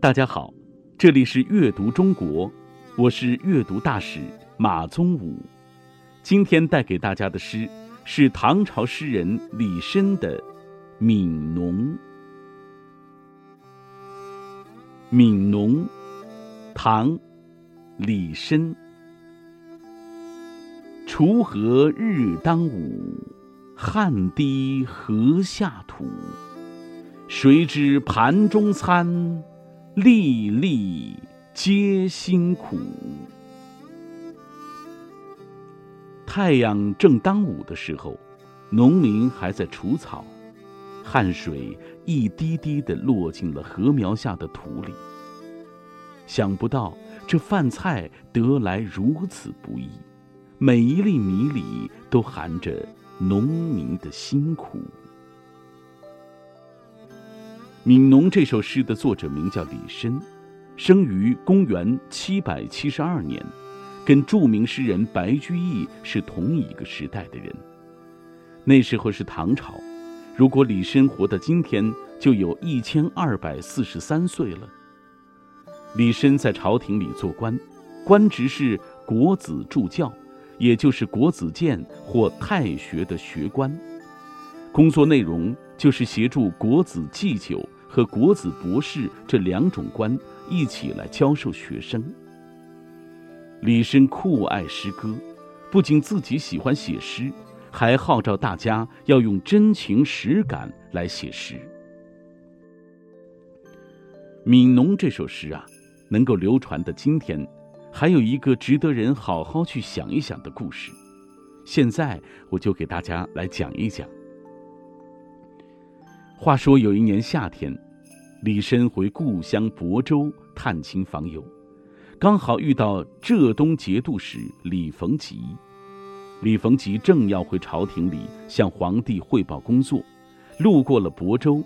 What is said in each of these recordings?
大家好，这里是阅读中国，我是阅读大使马宗武。今天带给大家的诗是唐朝诗人李绅的《悯农》。《悯农》，唐·李绅。锄禾日当午，汗滴禾下土。谁知盘中餐，粒粒皆辛苦。太阳正当午的时候，农民还在除草，汗水一滴滴的落进了禾苗下的土里。想不到这饭菜得来如此不易。每一粒米里都含着农民的辛苦。《悯农》这首诗的作者名叫李绅，生于公元七百七十二年，跟著名诗人白居易是同一个时代的人。那时候是唐朝，如果李绅活到今天，就有一千二百四十三岁了。李绅在朝廷里做官，官职是国子助教。也就是国子监或太学的学官，工作内容就是协助国子祭酒和国子博士这两种官一起来教授学生。李绅酷爱诗歌，不仅自己喜欢写诗，还号召大家要用真情实感来写诗。《悯农》这首诗啊，能够流传到今天。还有一个值得人好好去想一想的故事，现在我就给大家来讲一讲。话说有一年夏天，李绅回故乡亳州探亲访友，刚好遇到浙东节度使李逢吉。李逢吉正要回朝廷里向皇帝汇报工作，路过了亳州，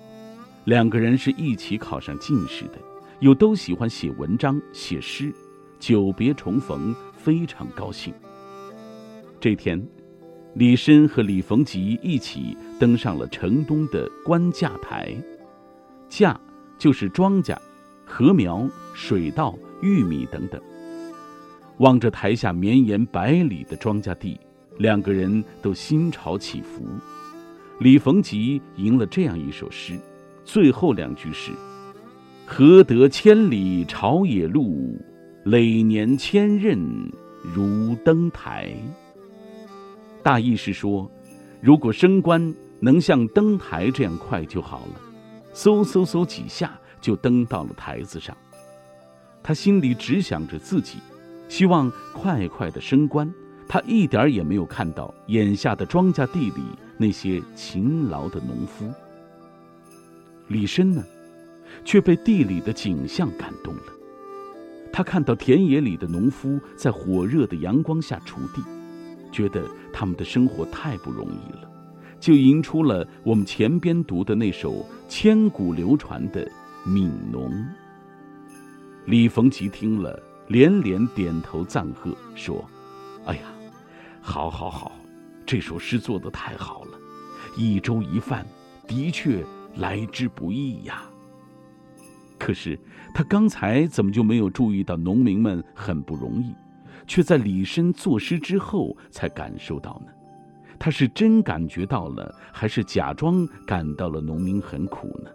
两个人是一起考上进士的，又都喜欢写文章写诗。久别重逢，非常高兴。这天，李绅和李逢吉一起登上了城东的官稼台，稼就是庄稼、禾苗、水稻、玉米等等。望着台下绵延百里的庄稼地，两个人都心潮起伏。李逢吉吟了这样一首诗，最后两句是：“何得千里朝野路。”累年千仞如登台。大意是说，如果升官能像登台这样快就好了，嗖嗖嗖几下就登到了台子上。他心里只想着自己，希望快快的升官。他一点也没有看到眼下的庄稼地里那些勤劳的农夫。李绅呢，却被地里的景象感动了。他看到田野里的农夫在火热的阳光下锄地，觉得他们的生活太不容易了，就吟出了我们前边读的那首千古流传的《悯农》。李逢吉听了，连连点头赞贺，说：“哎呀，好，好，好，这首诗做得太好了，一粥一饭，的确来之不易呀。”可是他刚才怎么就没有注意到农民们很不容易，却在李绅作诗之后才感受到呢？他是真感觉到了，还是假装感到了农民很苦呢？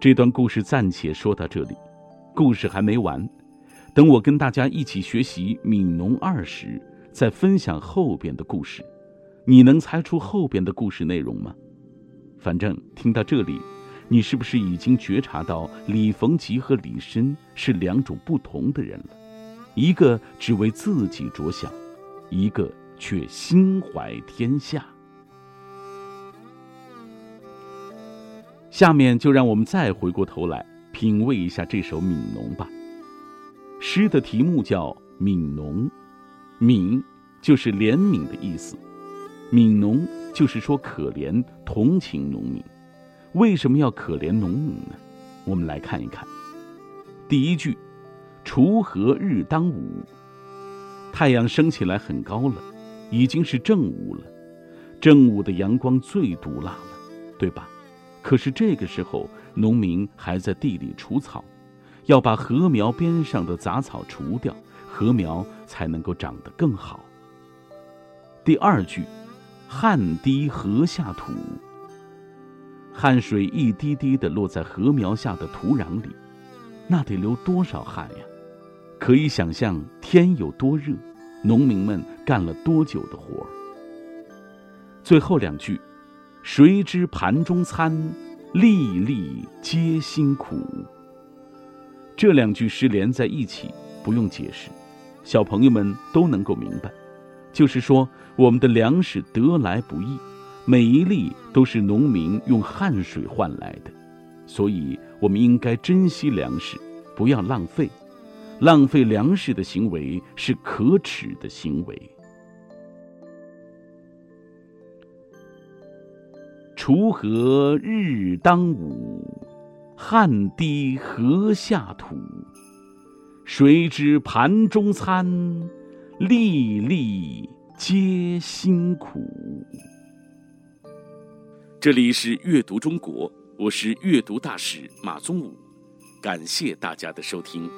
这段故事暂且说到这里，故事还没完，等我跟大家一起学习《悯农二》时，再分享后边的故事。你能猜出后边的故事内容吗？反正听到这里。你是不是已经觉察到李逢吉和李绅是两种不同的人了？一个只为自己着想，一个却心怀天下。下面就让我们再回过头来品味一下这首《悯农》吧。诗的题目叫《悯农》，悯就是怜悯的意思，悯农就是说可怜、同情农民。为什么要可怜农民呢？我们来看一看。第一句：“锄禾日当午。”太阳升起来很高了，已经是正午了。正午的阳光最毒辣了，对吧？可是这个时候，农民还在地里除草，要把禾苗边上的杂草除掉，禾苗才能够长得更好。第二句，汗滴禾下土。汗水一滴滴的落在禾苗下的土壤里，那得流多少汗呀？可以想象天有多热，农民们干了多久的活儿。最后两句，谁知盘中餐，粒粒皆辛苦。这两句诗连在一起，不用解释，小朋友们都能够明白，就是说我们的粮食得来不易。每一粒都是农民用汗水换来的，所以我们应该珍惜粮食，不要浪费。浪费粮食的行为是可耻的行为。锄禾日当午，汗滴禾下土。谁知盘中餐，粒粒皆辛苦。这里是阅读中国，我是阅读大使马宗武，感谢大家的收听。